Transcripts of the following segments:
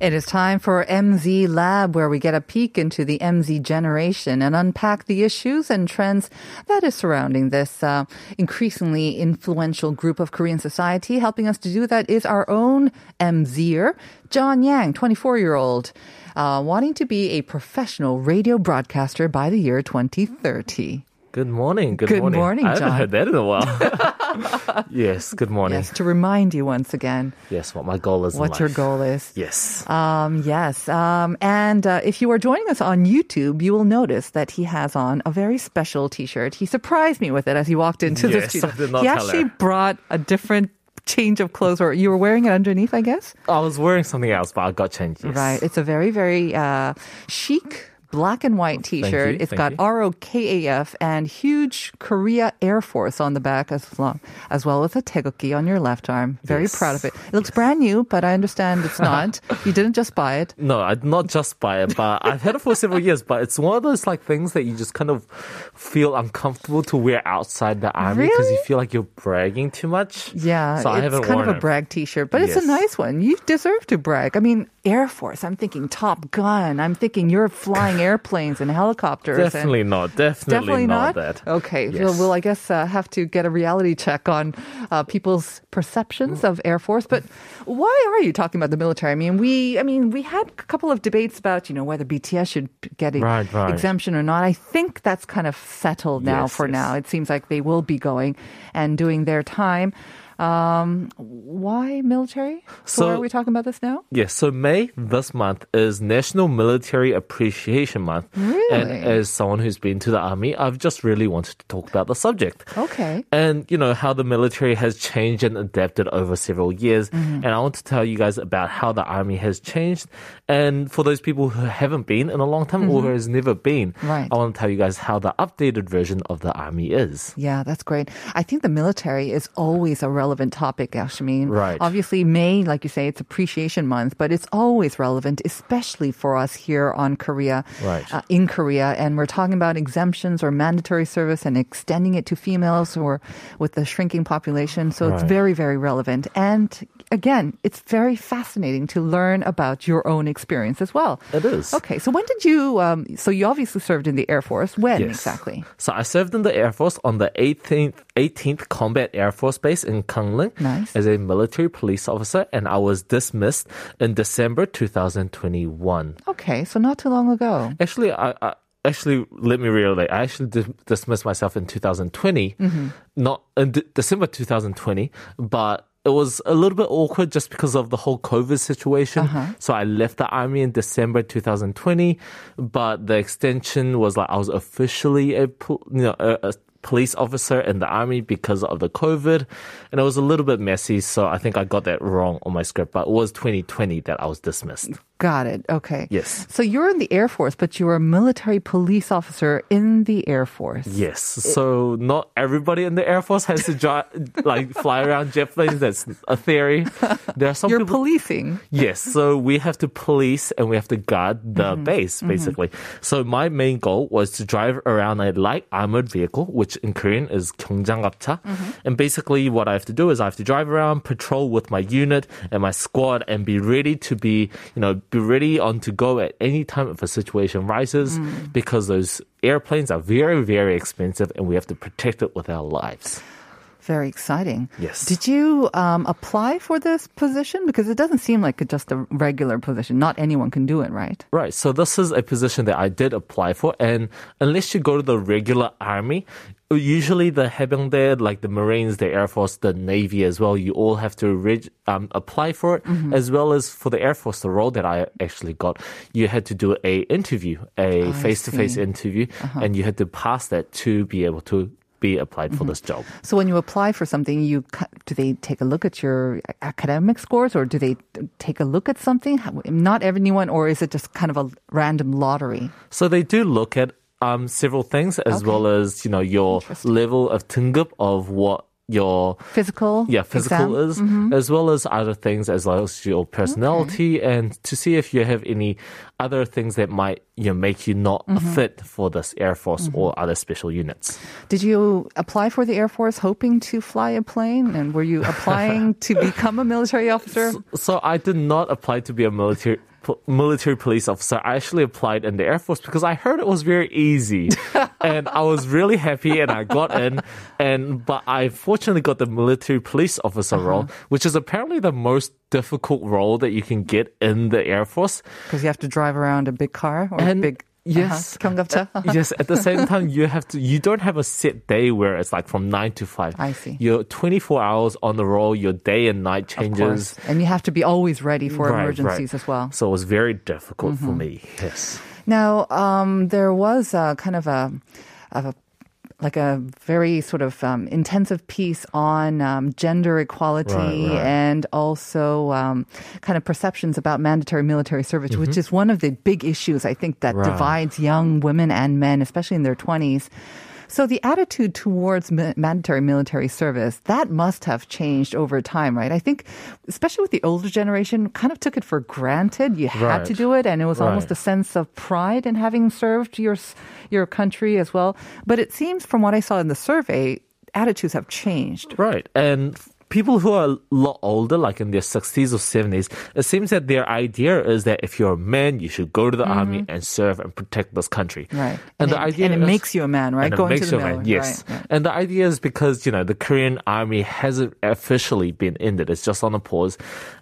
It is time for MZ Lab, where we get a peek into the MZ generation and unpack the issues and trends that is surrounding this uh, increasingly influential group of Korean society. Helping us to do that is our own MZer, John Yang, 24 year old, uh, wanting to be a professional radio broadcaster by the year 2030. Good morning. Good, Good morning, I haven't John. heard that in a while. yes. Good morning. Yes, to remind you once again Yes. What my goal is. what your goal is. Yes. Um, yes. Um, and uh, if you are joining us on YouTube, you will notice that he has on a very special T-shirt. He surprised me with it as he walked into the studio. I did not he actually her. brought a different change of clothes, or you were wearing it underneath, I guess. I was wearing something else, but I got changed. Yes. Right. It's a very, very uh, chic. Black and white T-shirt. you, It's thank got you. ROKAF and huge Korea Air Force on the back as long, as well as a tegoki on your left arm. Very Yes. proud of it. It looks brand new, but I understand it's not. you didn't just buy it. No, I did not just buy it, but I've had it for several years. But it's one of those like things that you just kind of feel uncomfortable to wear outside the army because you feel like you're bragging too much. Yeah, so I haven't kind worn of a brag T-shirt, but it's a nice one. You deserve to brag. I mean, Air Force. I'm thinking Top Gun. I'm thinking you're flying airplanes and helicopters. and- Definitely not. Definitely, Definitely not. that. Okay, so Yes. we'll I guess uh, have to get a reality check on uh, people's perceptions of Air Force. But why are you talking about the military? I mean, we I mean we had a couple of debates about you know whether BTS should get a Right, right. exemption or not. I think that's kind of settled now Yes, for yes. now. It seems like they will be going and doing their time. Um, why military? So, So- are we talking about this now? Yes, so May this month is National Military Appreciation Month. Really? And as someone who's been to the army, I've just really wanted to talk about the subject. Okay. And, you know, how the military has changed and adapted over several years. Mm-hmm. And I want to tell you guys about how the army has changed. And for those people who haven't been in a long time or who has never been, Mm-hmm. Right. I want to tell you guys how the updated version of the army is. Yeah, that's great. I think the military is always a relevant topic, Ashmin. Right. Obviously, May, like you say, it's Appreciation Month, but it's always relevant, especially for us here on Korea, Right. uh, in Korea. And we're talking about exemptions or mandatory service and extending it to females or with the shrinking population. So it's very, very relevant. And again, it's very fascinating to learn about your own experience as well. It is. Okay, so when did you? Um, so you obviously served in the Air Force. When Yes. exactly? So I served in the Air Force on the 18th, 18th Combat Air Force Base in Gangneung Nice. as a military police officer, and I was dismissed in December 2021. Okay, so not too long ago. Actually, I, I actually let me reiterate. I actually di- dismissed myself in 2020, mm-hmm. not in de- December 2020, but. It was a little bit awkward just because of the whole COVID situation. Uh-huh. So I left the army in December 2020, but the extension was like I was officially a you know a, a police officer in the army because of the COVID, and it was a little bit messy. So I think I got that wrong on my script, but it was 2020 that I was dismissed. Got it. Okay. Yes. So you're in the Air Force, but you're a military police officer in the Air Force. Yes. So not everybody in the Air Force has to dri like fly around jet planes. That's a theory. There are some You're people. policing. Yes, so we have to police and we have to guard the Mm-hmm. base, basically. So my main goal was to drive around a light armored vehicle, which in Korean is 경장갑차. Mm-hmm. And basically what I have to do is I have to drive around, patrol with my unit and my squad and be ready to be, you know, be ready on to go at any time if a situation rises Mm. because those airplanes are very, very expensive and we have to protect it with our lives. Very exciting. Yes. Did you um, apply for this position? Because it doesn't seem like just a regular position. Not anyone can do it, right? Right. So this is a position that I did apply for, and unless you go to the regular army, usually the Hebongdae, like the Marines, the Air Force, the Navy as well, you all have to um, apply for it, mm-hmm. as well as for the Air Force, the role that I actually got, you had to do a interview, a face to face interview, uh-huh. and you had to pass that to be able to be applied for this job. So when you apply for something, you do they take a look at your academic scores, or do they take a look at something? Not everyone, or is it just kind of a random lottery? So they do look at um, several things as well as you know your level of 등급 of what your Physical, yeah physical exam? is mm-hmm. as well as other things as well as your personality and to see if you have any other things that might you know make you not a mm-hmm. fit for this air force mm-hmm. or other special units Did you apply for the Air Force hoping to fly a plane? And were you applying to become a military officer? so i did not apply to be a military po- military police officer i actually applied in the air force because i heard it was very easy. And i was really happy and i got in. And but i fortunately got the military police officer uh-huh. role which is apparently the most difficult role that you can get in the air force. Because you have to drive around a big car or a big yes. uh-huh, 경갑차. yes, at the same time, you have to. You don't have a set day where it's like from nine to five. I see. You're 24 hours on the roll. Your day and night Of changes. course. And you have to be always ready for Right, emergencies right. as well. So it was very difficult for me. Yes. Now, um, there was a kind of a, of a like a very sort of um, intensive piece on um, gender equality Right, right. and also um, kind of perceptions about mandatory military service, which is one of the big issues I think that Mm-hmm. Right. divides young women and men, especially in their 20s. So the attitude towards ma- mandatory military service that must have changed over time, right? I think, especially with the older generation, kind of took it for granted. You had to do it, and it was almost a sense of pride in having served your your country as well. But it seems, from what I saw in the survey, attitudes have changed. Right. And people who are a lot older, like in their 60s or 70s, it seems that their idea is that if you're a man, you should go to the army and serve and protect this country. Mm-hmm. Right. And, And the it- idea and it is- makes you a man, right? Going to the you a man, yes. Right, right. And the idea is because, you know, the Korean army hasn't officially been ended. It's just on a pause.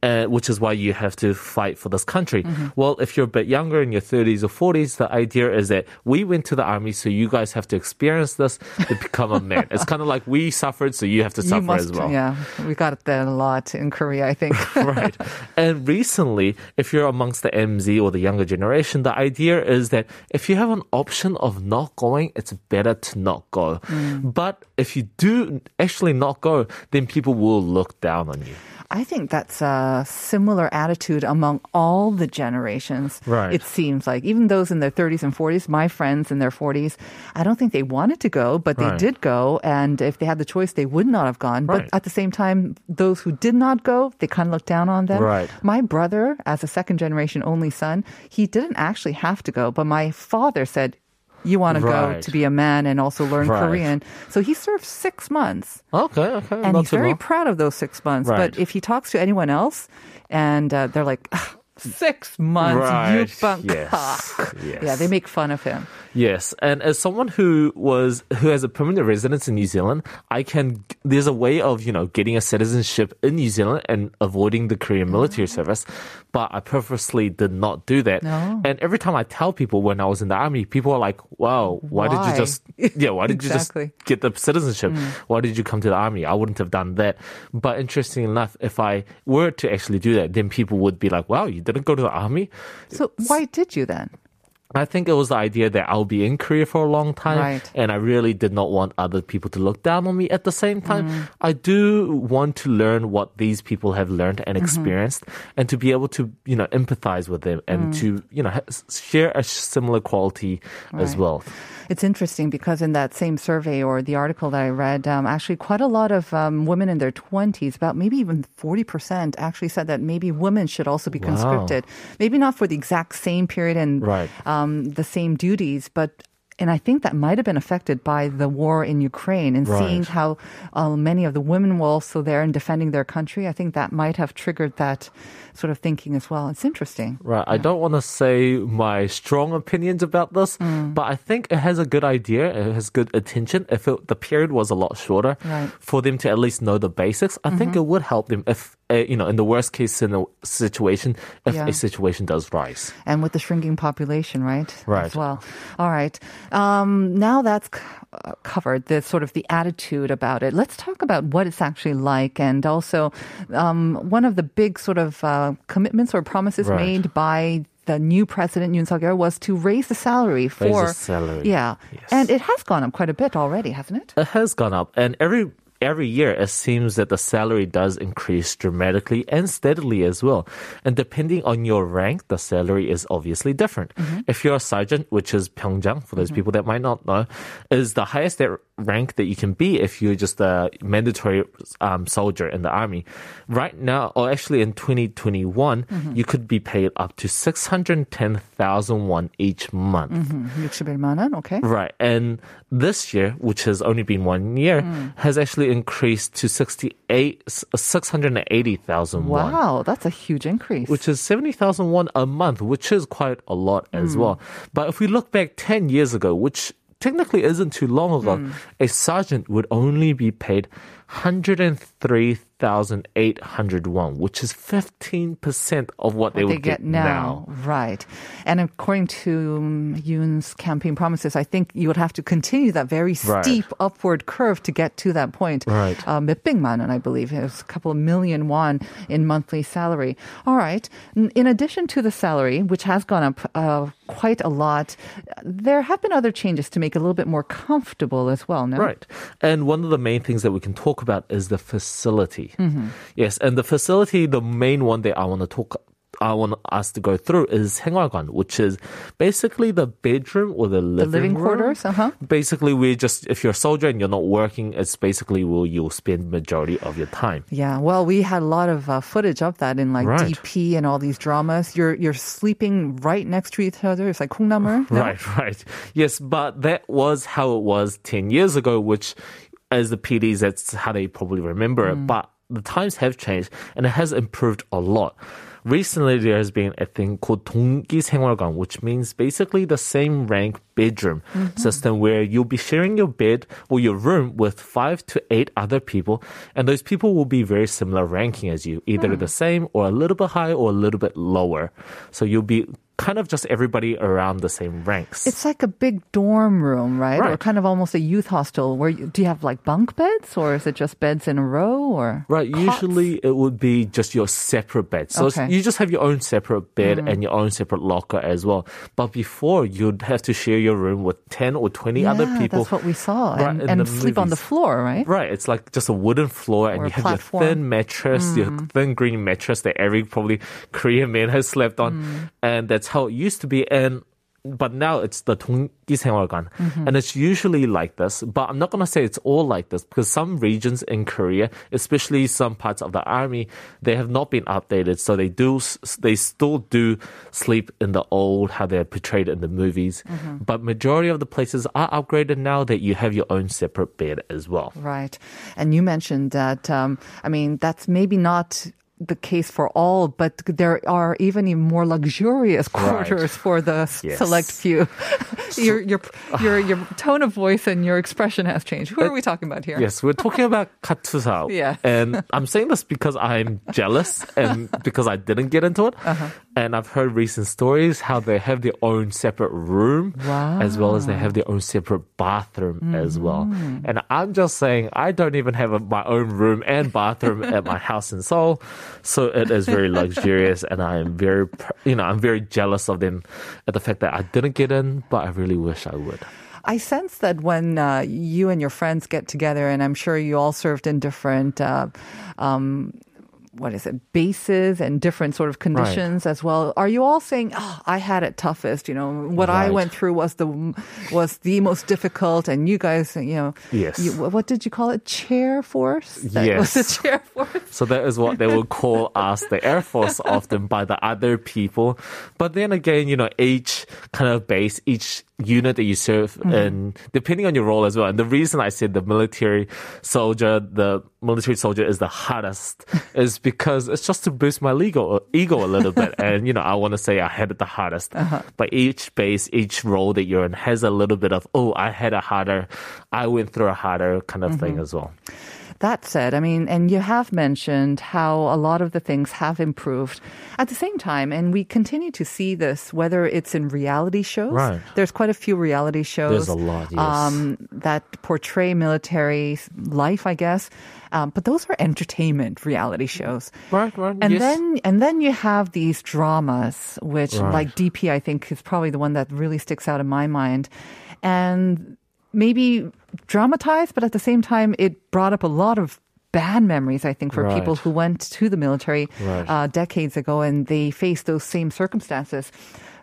Uh, which is why you have to fight for this country. Mm-hmm. Well, if you're a bit younger in your 30s or 40s, the idea is that we went to the army, so you guys have to experience this to become a man. it's kind of like we suffered, so you have to You suffer must, as well. yeah. We got that a lot in Korea, I think. right. And recently, if you're amongst the MZ or the younger generation, the idea is that if you have an option of not going, it's better to not go. Mm. But if you do actually not go, then people will look down on you. I think that's a similar attitude among all the generations. Right. It seems like even those in their 30s and 40s, my friends in their 40s, I don't think they wanted to go, but they Right. did go. And if they had the choice, they would not have gone. But at the same time, those who did not go, they kind of looked down on them. Right. My brother, as a second generation only son, he didn't actually have to go, but my father said, you want to go to be a man and also learn Right. Korean. So he served six months Okay, okay. and not he's very long. proud of those six months. Right. But if he talks to anyone else, and uh, they're like, six months, Right. yukbang Yes. ka." Yes. Yeah, they make fun of him. Yes, and as someone who was who has a permanent residence in New Zealand, I can. There's a way of you know getting a citizenship in New Zealand and avoiding the Korean military service, but I purposely did not do that. No. And every time I tell people when I was in the army, people are like, "Wow, why, did you just yeah? Why did Exactly. you just get the citizenship? Mm. Why did you come to the army? I wouldn't have done that." But interesting enough, if I were to actually do that, then people would be like, "Wow, you didn't go to the army." So why did you then? I think it was the idea that I'll be in Korea for a long time. Right. And I really did not want other people to look down on me. At the same time, Mm-hmm. I do want to learn what these people have learned Mm-hmm. and experienced and to be able to, you know, empathize with them and Mm. to, you know, share a similar quality as well. It's interesting because in that same survey or the article that I read, um, actually quite a lot of um, women in their 20s, about maybe even 40%, actually said that maybe women should also be Wow. conscripted. Maybe not for the exact same period and Right. um, the same duties, but and I think that might have been affected by the war in Ukraine and Right. seeing how uh, many of the women were also there and defending their country. I think that might have triggered that sort of thinking as well. It's interesting. Right. I don't want to say my strong opinions about this, Mm. but I think it has a good idea. It has good attention. If it, the period was a lot shorter, Right. for them to at least know the basics, I think it would help them if, uh, you know, in the worst case scenario- situation, if Yeah. a situation does rise. and with the shrinking population, right? Right. As well. All right. Um, now that's c- uh, covered the sort of the attitude about it. Let's talk about what it's actually like, and also um, one of the big sort of uh, commitments or promises Right. made by the new president Yoon Suk Yeol was to raise the salary Raise for the salary. Yeah, Yes. and it has gone up quite a bit already, hasn't it? It has gone up, and every every year it seems that the salary does increase dramatically and steadily as well. And depending on your rank, the salary is obviously different. If you're a sergeant, which is Pyeongjang, for those people that might not know, is the highest that rank that you can be if you're just a mandatory um, soldier in the army. Right now, or actually in 2021, you could be paid up to 610,000 won each month. 61만 원, okay. Right. And this year, which has only been one year, has actually increased to 68, 680,000 won. Wow, that's a huge increase. Which is 70,000 won a month, which is quite a lot as hmm. well. But if we look back 10 years ago, which technically isn't too long ago, hmm. a sergeant would only be paid 103,800 won, which is 15% of what, they what would they get now. Right. And according to um, Yoon's campaign promises, I think you would have to continue that very Right. steep upward curve to get to that point. Right. Uh, 몇백만 원, I believe. It was a couple of million won in monthly salary. All right. N- In addition to the salary, which has gone up uh, quite a lot, there have been other changes to make it a little bit more comfortable as well, no? Right. And one of the main things that we can talk talk about is the facility. Mm-hmm. Yes, and the facility, the main one that I want to talk I want us to go through is Hengwagon, which is basically the bedroom or the living, the living room. quarters. Uh-huh. Basically, we just if you're a soldier and you're not working, it's basically where you'll spend majority of your time. Yeah, well, we had a lot of uh, footage of that in like right. DP and all these dramas. You're you're sleeping right next to each other. It's like Hungnamur. No? Right, right. Yes, but that was how it was ten years ago, which as the PDs, that's how they probably remember it. But the times have changed and it has improved a lot. Recently, there has been a thing called 동기 생활관, which means basically the same rank bedroom system where you'll be sharing your bed or your room with five to eight other people, and those people will be very similar ranking as you, either the same or a little bit higher or a little bit lower. So you'll be kind of just everybody around the same ranks. It's like a big dorm room, right? Or kind of almost a youth hostel. Where you, do you have like bunk beds, or is it just beds in a row, or Right, cots? usually it would be just your separate bed. So Okay. Mm. you just have your own separate bed and your own separate locker as well. But before, you'd have to share your room with 10 or 20 yeah, other people. That's what we saw, Right, and, and sleep on the floor, right? Right, it's like just a wooden floor, and Or a you have platform. Mm. your thin mattress, your thin green mattress that every probably Korean man has slept on, Mm. and that's how it used to be. And but now it's the 동기 생활관, Mm-hmm. and it's usually like this. But I'm not gonna say it's all like this because some regions in Korea, especially some parts of the army, they have not been updated, so they do s- they still do sleep in the old how they're portrayed in the movies. Mm-hmm. But majority of the places are upgraded now that you have your own separate bed as well. Right. And you mentioned that, um, I mean, that's maybe not the case for all, but there are even more luxurious quarters for the Yes. select few. your, your, your, your tone of voice and your expression has changed. Who are we talking about here? Yes, we're talking about KATUSA. Yeah. And I'm saying this because I'm jealous and because I didn't get into it. Uh-huh. And I've heard recent stories how they have their own separate room as well as they have their own separate bathroom as well. Mm-hmm. And I'm just saying, I don't even have a, my own room and bathroom at my house in Seoul. So it is very luxurious and I am very, you know, I'm very jealous of them at the fact that I didn't get in, but I really wish I would. I sense that when uh, you and your friends get together, and I'm sure you all served in different, uh, um, what is it, bases and different sort of conditions as well. Are you all saying, oh, I had it toughest, you know, what I went through was the, was the most difficult and you guys, you know, Yes. you, what did you call it? Chair force? That was the Yes. chair force. So that is what they would call us, the Air Force, often by the other people. But then again, you know, each kind of base, each unit that you serve, mm-hmm. and depending on your role as well. And the reason I said the military soldier, the military soldier is the hardest, is because it's just to boost my ego, ego a little bit. And you know, I want to say I had it the hardest. Uh-huh. But each base, each role that you're in has a little bit of, oh, I had a harder, I went through a harder kind of thing mm-hmm. as well. That said, I mean, and you have mentioned how a lot of the things have improved at the same time, and we continue to see this, whether it's in reality shows. Right. There's quite a few reality shows. There's a lot, yes. Um, that portray military life, I guess. Um, but those are entertainment reality shows. Right, right. And yes. then and then you have these dramas, which Right. like DP, I think is probably the one that really sticks out in my mind, and maybe dramatized, but at the same time, it brought up a lot of bad memories. I think for Right. people who went to the military Right. uh, decades ago and they faced those same circumstances.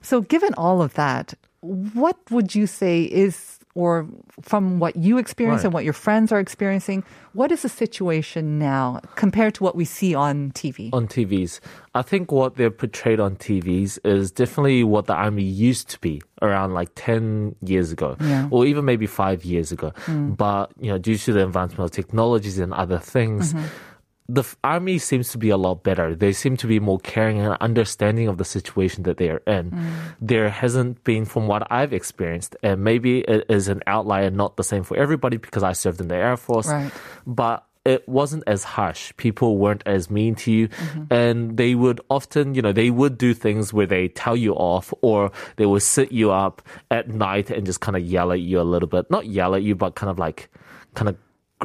So, given all of that, what would you say is or from what you experience Right. and what your friends are experiencing, what is the situation now compared to what we see on TV? on TVs. I think what they're portrayed on TVs is definitely what the army used to be around like 10 years ago Yeah. or even maybe five years ago. Mm. But, you know, due to the advancement of technologies and other things, mm-hmm. The army seems to be a lot better. They seem to be more caring and understanding of the situation that they are in. Mm. There hasn't been, from what I've experienced, and maybe it is an outlier, not the same for everybody because I served in the Air Force, Right. but it wasn't as harsh. People weren't as mean to you. Mm-hmm. And they would often, you know, they would do things where they tell you off or they would sit you up at night and just kind of yell at you a little bit. Not yell at you, but kind of like, kind of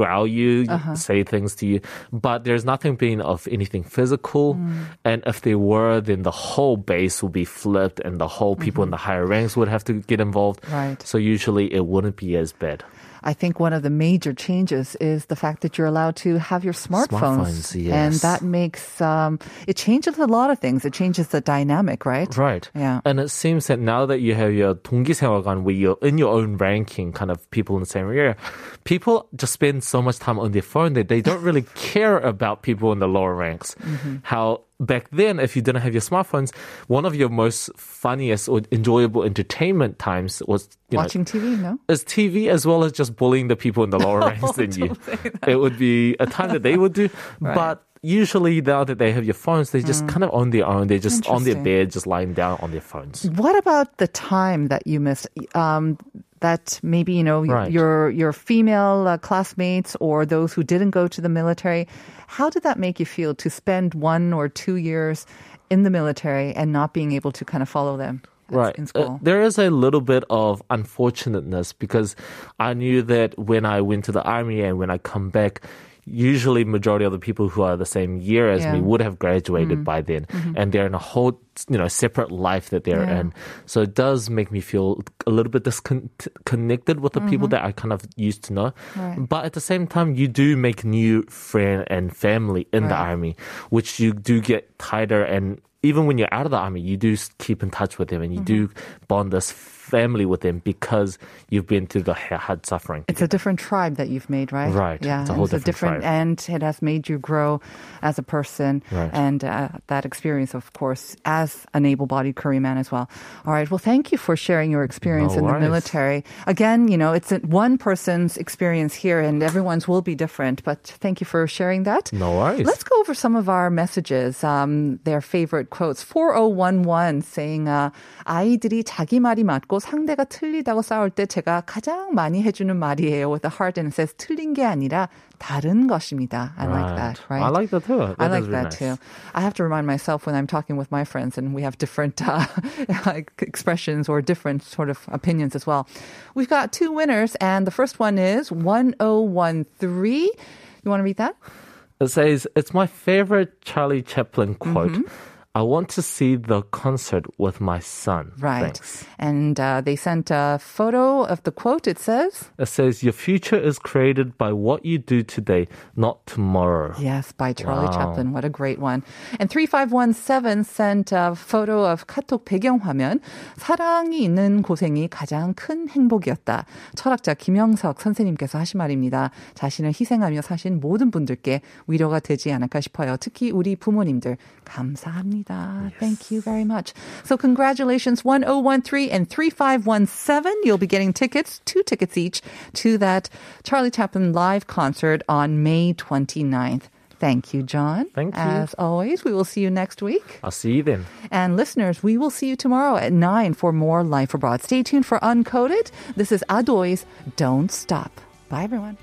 growl you, uh-huh. say things to you. But there's nothing being of anything physical. Mm. And if they were, then the whole base would be flipped and the whole people in mm-hmm. the higher ranks would have to get involved. Right. So usually it wouldn't be as bad. I think one of the major changes is the fact that you're allowed to have your smartphones, Smartphones, yes. and that makes um, it changes a lot of things. It changes the dynamic, right? Right. Yeah. And it seems that now that you have your 동기생활관 where you're in your own ranking, kind of people in the same area, people just spend so much time on their phone that they don't really care about people in the lower ranks. Mm-hmm. How back then, if you didn't have your smartphones, one of your most funniest or enjoyable entertainment times was you know, Watching TV, no? is TV as well as just bullying the people in the lower ranks than you. It would be a time that they would do. But usually now that they have your phones, they're just kind of on their own. They're just on their Mm. Bed, just lying down on their phones. What about the time that you missed? Um, that maybe you know Right. your your female uh, classmates or those who didn't go to the military. How did that make you feel to spend one or two years in the military and not being able to kind of follow them right. in Uh, school? there is a little bit of unfortunateness because I knew that when I went to the army and when I come back, usually majority of the people who are the same year as Yeah. me Mm-hmm. would have graduated by then and they're in a whole you know separate life that they're Yeah. in so it does make me feel a little bit disconnected with the people that i kind of used to know Mm-hmm. Right. but at the same time you do make new friend and family in the army which you do get tighter and even when you're out of the army, you do keep in touch with them and you do Mm-hmm. bond as family with them because you've been through the ha- hard suffering. It's a different tribe that you've made, right? Right. Yeah, It's a whole and different tribe. and it has made you grow as a person, Right. and uh, that experience, of course, as an able-bodied Korean man as well. All right. Well, thank you for sharing your experience in No the worries. military. Again, you know, it's a, one person's experience here, and everyone's will be different. But thank you for sharing that. No worries. Let's go over some of our messages. Um, their favorite quotes. 4011 saying, uh, 아이들이 자기 말이 맞고 상대가 틀리다고 싸울 때 제가 가장 많이 해주는 말이에요. With a heart and it says 틀린 게 아니라 다른 것입니다. I like that, right? I like that too. I That like is really that nice. too. I have to remind myself when I'm talking with my friends, and we have different uh, like expressions or different sort of opinions as well. We've got two winners, and the first one is 1013. You want to read that? It says, It's my favorite Charlie Chaplin quote. Mm-hmm. I want to see the concert with my son. Right. Thanks. And uh, they sent a photo of the quote. It says, It says, Your future is created by what you do today, not tomorrow. Yes, by Charlie Wow. Chaplin. What a great one. And 3517 sent a photo of 카톡 배경화면. 사랑이 있는 고생이 가장 큰 행복이었다. 철학자 김영석 선생님께서 하신 말입니다. 자신을 희생하며 사신 모든 분들께 위로가 되지 않을까 싶어요. 특히 우리 부모님들 감사합니다. Thank you very much. So congratulations 1013 and 3517. You'll be getting tickets, two tickets each to that Charlie Chaplin live concert on May 29th. Thank you, John. Thank you. As always, we will see you next week. I'll see you then. And listeners, we will see you tomorrow at 9 for more Life Abroad. Stay tuned for Uncoded. This is Adoy's Don't Stop. Bye, everyone.